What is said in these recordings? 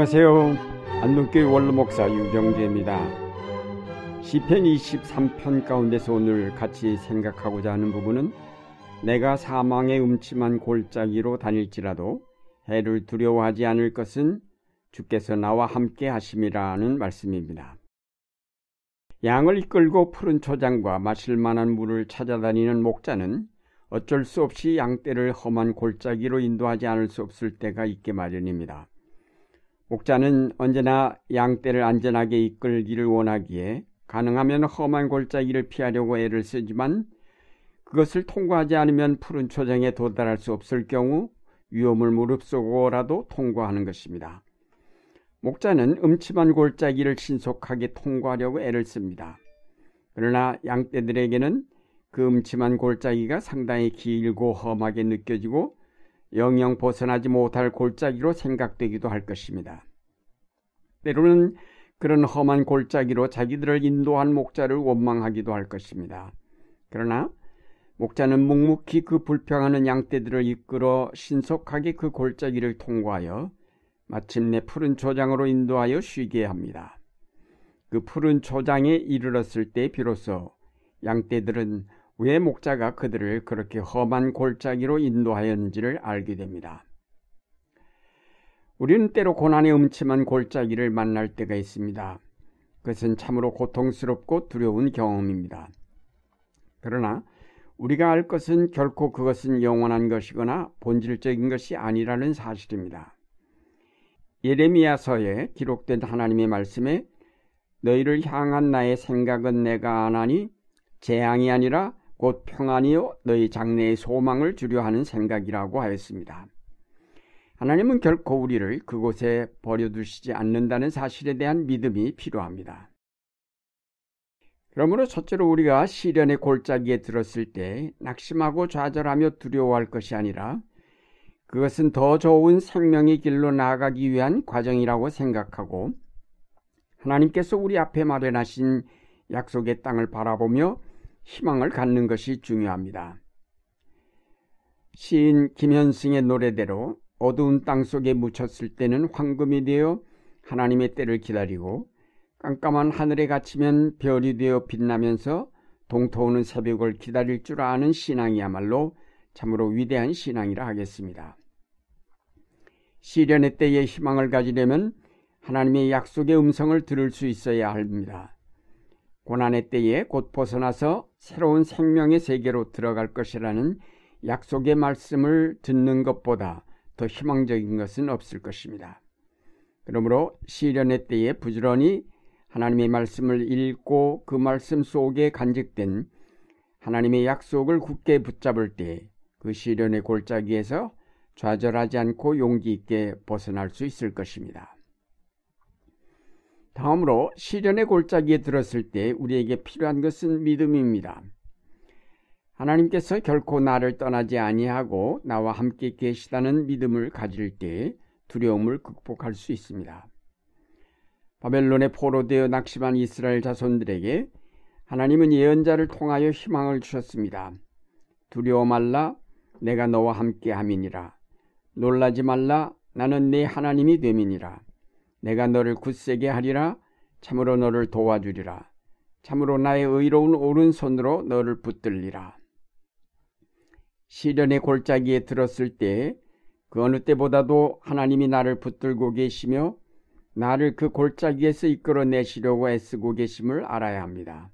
안녕하세요. 안동교회 원로목사 유경재입니다. 시편 23편 가운데서 오늘 같이 생각하고자 하는 부분은 내가 사망의 음침한 골짜기로 다닐지라도 해를 두려워하지 않을 것은 주께서 나와 함께 하심이라는 말씀입니다. 양을 이끌고 푸른 초장과 마실 만한 물을 찾아다니는 목자는 어쩔 수 없이 양떼를 험한 골짜기로 인도하지 않을 수 없을 때가 있게 마련입니다. 목자는 언제나 양떼를 안전하게 이끌기를 원하기에 가능하면 험한 골짜기를 피하려고 애를 쓰지만 그것을 통과하지 않으면 푸른 초장에 도달할 수 없을 경우 위험을 무릅쓰고라도 통과하는 것입니다. 목자는 음침한 골짜기를 신속하게 통과하려고 애를 씁니다. 그러나 양떼들에게는 그 음침한 골짜기가 상당히 길고 험하게 느껴지고 영영 벗어나지 못할 골짜기로 생각되기도 할 것입니다. 때로는 그런 험한 골짜기로 자기들을 인도한 목자를 원망하기도 할 것입니다. 그러나 목자는 묵묵히 그 불평하는 양떼들을 이끌어 신속하게 그 골짜기를 통과하여 마침내 푸른 초장으로 인도하여 쉬게 합니다. 그 푸른 초장에 이르렀을 때 비로소 양떼들은 왜 목자가 그들을 그렇게 험한 골짜기로 인도하였는지를 알게 됩니다. 우리는 때로 고난의 음침한 골짜기를 만날 때가 있습니다. 그것은 참으로 고통스럽고 두려운 경험입니다. 그러나 우리가 알 것은 결코 그것은 영원한 것이거나 본질적인 것이 아니라는 사실입니다. 예레미야서에 기록된 하나님의 말씀에 너희를 향한 나의 생각은 내가 아나니 재앙이 아니라 곧 평안이요 너희 장래의 소망을 주려 하는 생각이라고 하였습니다. 하나님은 결코 우리를 그곳에 버려두시지 않는다는 사실에 대한 믿음이 필요합니다. 그러므로 첫째로 우리가 시련의 골짜기에 들었을 때 낙심하고 좌절하며 두려워할 것이 아니라 그것은 더 좋은 생명의 길로 나아가기 위한 과정이라고 생각하고 하나님께서 우리 앞에 마련하신 약속의 땅을 바라보며 희망을 갖는 것이 중요합니다. 시인 김현승의 노래대로 어두운 땅 속에 묻혔을 때는 황금이 되어 하나님의 때를 기다리고 깜깜한 하늘에 갇히면 별이 되어 빛나면서 동토오는 새벽을 기다릴 줄 아는 신앙이야말로 참으로 위대한 신앙이라 하겠습니다. 시련의 때에 희망을 가지려면 하나님의 약속의 음성을 들을 수 있어야 합니다. 고난의 때에 곧 벗어나서 새로운 생명의 세계로 들어갈 것이라는 약속의 말씀을 듣는 것보다 더 희망적인 것은 없을 것입니다. 그러므로 시련의 때에 부지런히 하나님의 말씀을 읽고 그 말씀 속에 간직된 하나님의 약속을 굳게 붙잡을 때 그 시련의 골짜기에서 좌절하지 않고 용기 있게 벗어날 수 있을 것입니다. 다음으로 시련의 골짜기에 들었을 때 우리에게 필요한 것은 믿음입니다. 하나님께서 결코 나를 떠나지 아니하고 나와 함께 계시다는 믿음을 가질 때 두려움을 극복할 수 있습니다. 바벨론에 포로되어 낙심한 이스라엘 자손들에게 하나님은 예언자를 통하여 희망을 주셨습니다. 두려워 말라 내가 너와 함께 함이니라. 놀라지 말라 나는 네 하나님이 됨이니라. 내가 너를 굳세게 하리라 참으로 너를 도와주리라 참으로 나의 의로운 오른손으로 너를 붙들리라 시련의 골짜기에 들었을 때 그 어느 때보다도 하나님이 나를 붙들고 계시며 나를 그 골짜기에서 이끌어 내시려고 애쓰고 계심을 알아야 합니다.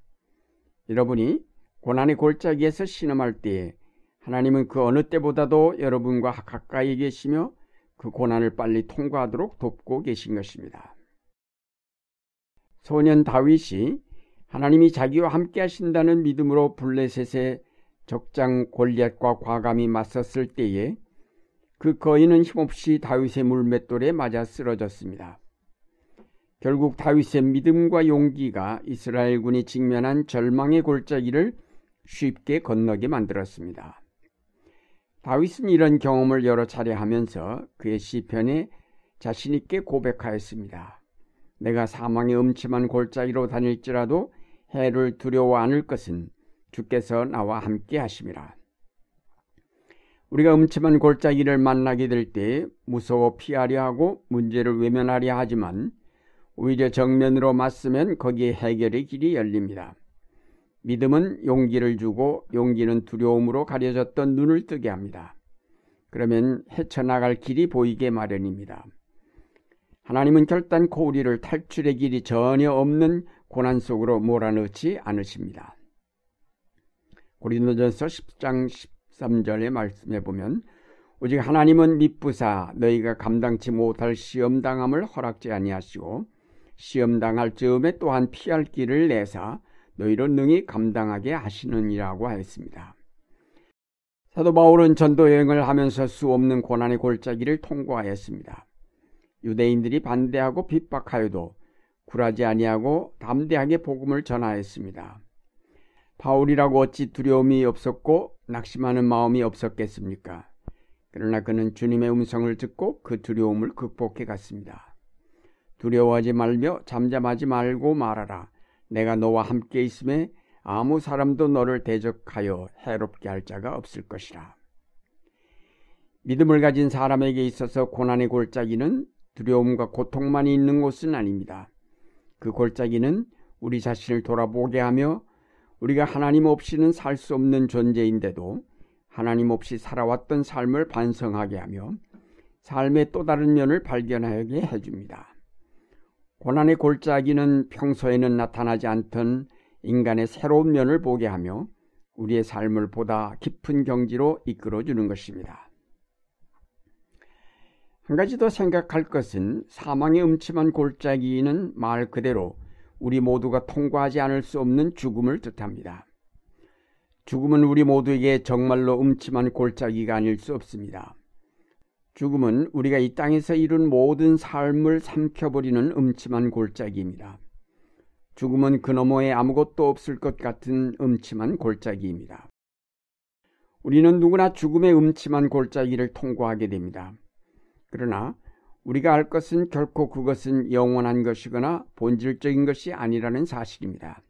여러분이 고난의 골짜기에서 신음할 때에 하나님은 그 어느 때보다도 여러분과 가까이 계시며 그 고난을 빨리 통과하도록 돕고 계신 것입니다. 소년 다윗이 하나님이 자기와 함께 하신다는 믿음으로 블레셋의 적장 골리앗과 과감히 맞섰을 때에 그 거인은 힘없이 다윗의 물맷돌에 맞아 쓰러졌습니다. 결국 다윗의 믿음과 용기가 이스라엘군이 직면한 절망의 골짜기를 쉽게 건너게 만들었습니다. 다윗은 이런 경험을 여러 차례 하면서 그의 시편에 자신 있게 고백하였습니다. 내가 사망의 음침한 골짜기로 다닐지라도 해를 두려워 않을 것은 주께서 나와 함께 하심이라. 우리가 음침한 골짜기를 만나게 될 때 무서워 피하려 하고 문제를 외면하려 하지만 오히려 정면으로 맞으면 거기에 해결의 길이 열립니다. 믿음은 용기를 주고 용기는 두려움으로 가려졌던 눈을 뜨게 합니다. 그러면 헤쳐나갈 길이 보이게 마련입니다. 하나님은 결단코 우리를 탈출의 길이 전혀 없는 고난 속으로 몰아넣지 않으십니다. 고린도전서 10장 13절의 말씀에 보면 오직 하나님은 미쁘사 너희가 감당치 못할 시험 당함을 허락지 아니하시고 시험 당할 즈음에 또한 피할 길을 내사 너희로 능히 감당하게 하시느니라고 하였습니다. 사도 바울은 전도 여행을 하면서 수 없는 고난의 골짜기를 통과하였습니다. 유대인들이 반대하고 핍박하여도 굴하지 아니하고 담대하게 복음을 전하였습니다. 바울이라고 어찌 두려움이 없었고 낙심하는 마음이 없었겠습니까? 그러나 그는 주님의 음성을 듣고 그 두려움을 극복해 갔습니다. 두려워하지 말며 잠잠하지 말고 말하라. 내가 너와 함께 있음에 아무 사람도 너를 대적하여 해롭게 할 자가 없을 것이라. 믿음을 가진 사람에게 있어서 고난의 골짜기는 두려움과 고통만 있는 곳은 아닙니다. 그 골짜기는 우리 자신을 돌아보게 하며 우리가 하나님 없이는 살 수 없는 존재인데도 하나님 없이 살아왔던 삶을 반성하게 하며 삶의 또 다른 면을 발견하게 해줍니다. 고난의 골짜기는 평소에는 나타나지 않던 인간의 새로운 면을 보게 하며 우리의 삶을 보다 깊은 경지로 이끌어 주는 것입니다. 한 가지 더 생각할 것은 사망의 음침한 골짜기는 말 그대로 우리 모두가 통과하지 않을 수 없는 죽음을 뜻합니다. 죽음은 우리 모두에게 정말로 음침한 골짜기가 아닐 수 없습니다. 죽음은 우리가 이 땅에서 이룬 모든 삶을 삼켜버리는 음침한 골짜기입니다. 죽음은 그 너머에 아무것도 없을 것 같은 음침한 골짜기입니다. 우리는 누구나 죽음의 음침한 골짜기를 통과하게 됩니다. 그러나 우리가 알 것은 결코 그것은 영원한 것이거나 본질적인 것이 아니라는 사실입니다.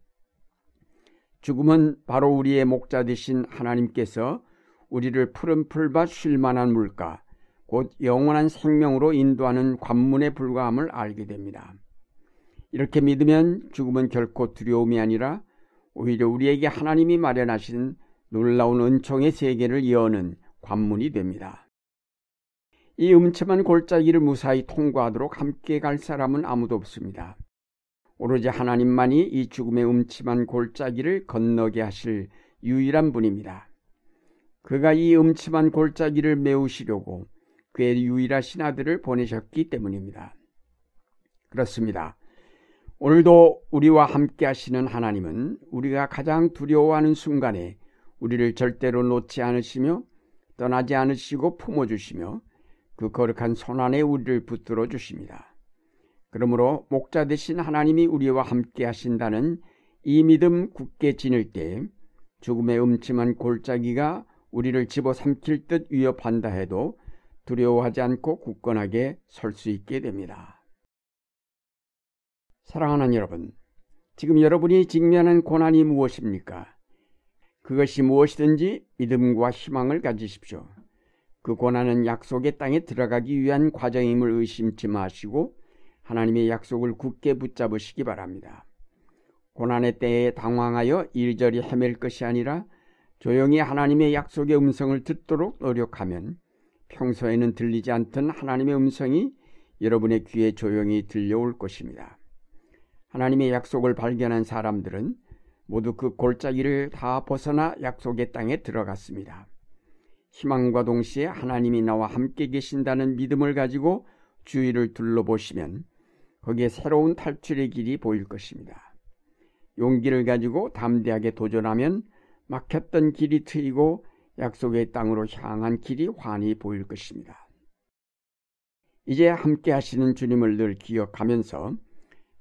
죽음은 바로 우리의 목자 되신 하나님께서 우리를 푸른 풀밭 쉴 만한 물가, 곧 영원한 생명으로 인도하는 관문에 불과함을 알게 됩니다. 이렇게 믿으면 죽음은 결코 두려움이 아니라 오히려 우리에게 하나님이 마련하신 놀라운 은총의 세계를 여는 관문이 됩니다. 이 음침한 골짜기를 무사히 통과하도록 함께 갈 사람은 아무도 없습니다. 오로지 하나님만이 이 죽음의 음침한 골짜기를 건너게 하실 유일한 분입니다. 그가 이 음침한 골짜기를 메우시려고 그의 유일하신 아들을 보내셨기 때문입니다. 그렇습니다. 오늘도 우리와 함께 하시는 하나님은 우리가 가장 두려워하는 순간에 우리를 절대로 놓지 않으시며 떠나지 않으시고 품어주시며 그 거룩한 손안에 우리를 붙들어 주십니다. 그러므로 목자 되신 하나님이 우리와 함께 하신다는 이 믿음 굳게 지닐 때 죽음의 음침한 골짜기가 우리를 집어삼킬 듯 위협한다 해도 두려워하지 않고 굳건하게 설 수 있게 됩니다. 사랑하는 여러분, 지금 여러분이 직면한 고난이 무엇입니까? 그것이 무엇이든지 믿음과 희망을 가지십시오. 그 고난은 약속의 땅에 들어가기 위한 과정임을 의심치 마시고 하나님의 약속을 굳게 붙잡으시기 바랍니다. 고난의 때에 당황하여 일절이 헤맬 것이 아니라 조용히 하나님의 약속의 음성을 듣도록 노력하면 평소에는 들리지 않던 하나님의 음성이 여러분의 귀에 조용히 들려올 것입니다. 하나님의 약속을 발견한 사람들은 모두 그 골짜기를 다 벗어나 약속의 땅에 들어갔습니다. 희망과 동시에 하나님이 나와 함께 계신다는 믿음을 가지고 주위를 둘러보시면 거기에 새로운 탈출의 길이 보일 것입니다. 용기를 가지고 담대하게 도전하면 막혔던 길이 트이고 약속의 땅으로 향한 길이 환히 보일 것입니다. 이제 함께 하시는 주님을 늘 기억하면서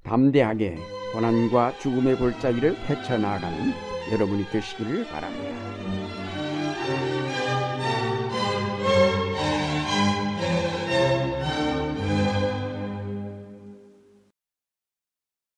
담대하게 고난과 죽음의 골짜기를 헤쳐나가는 여러분이 되시기를 바랍니다.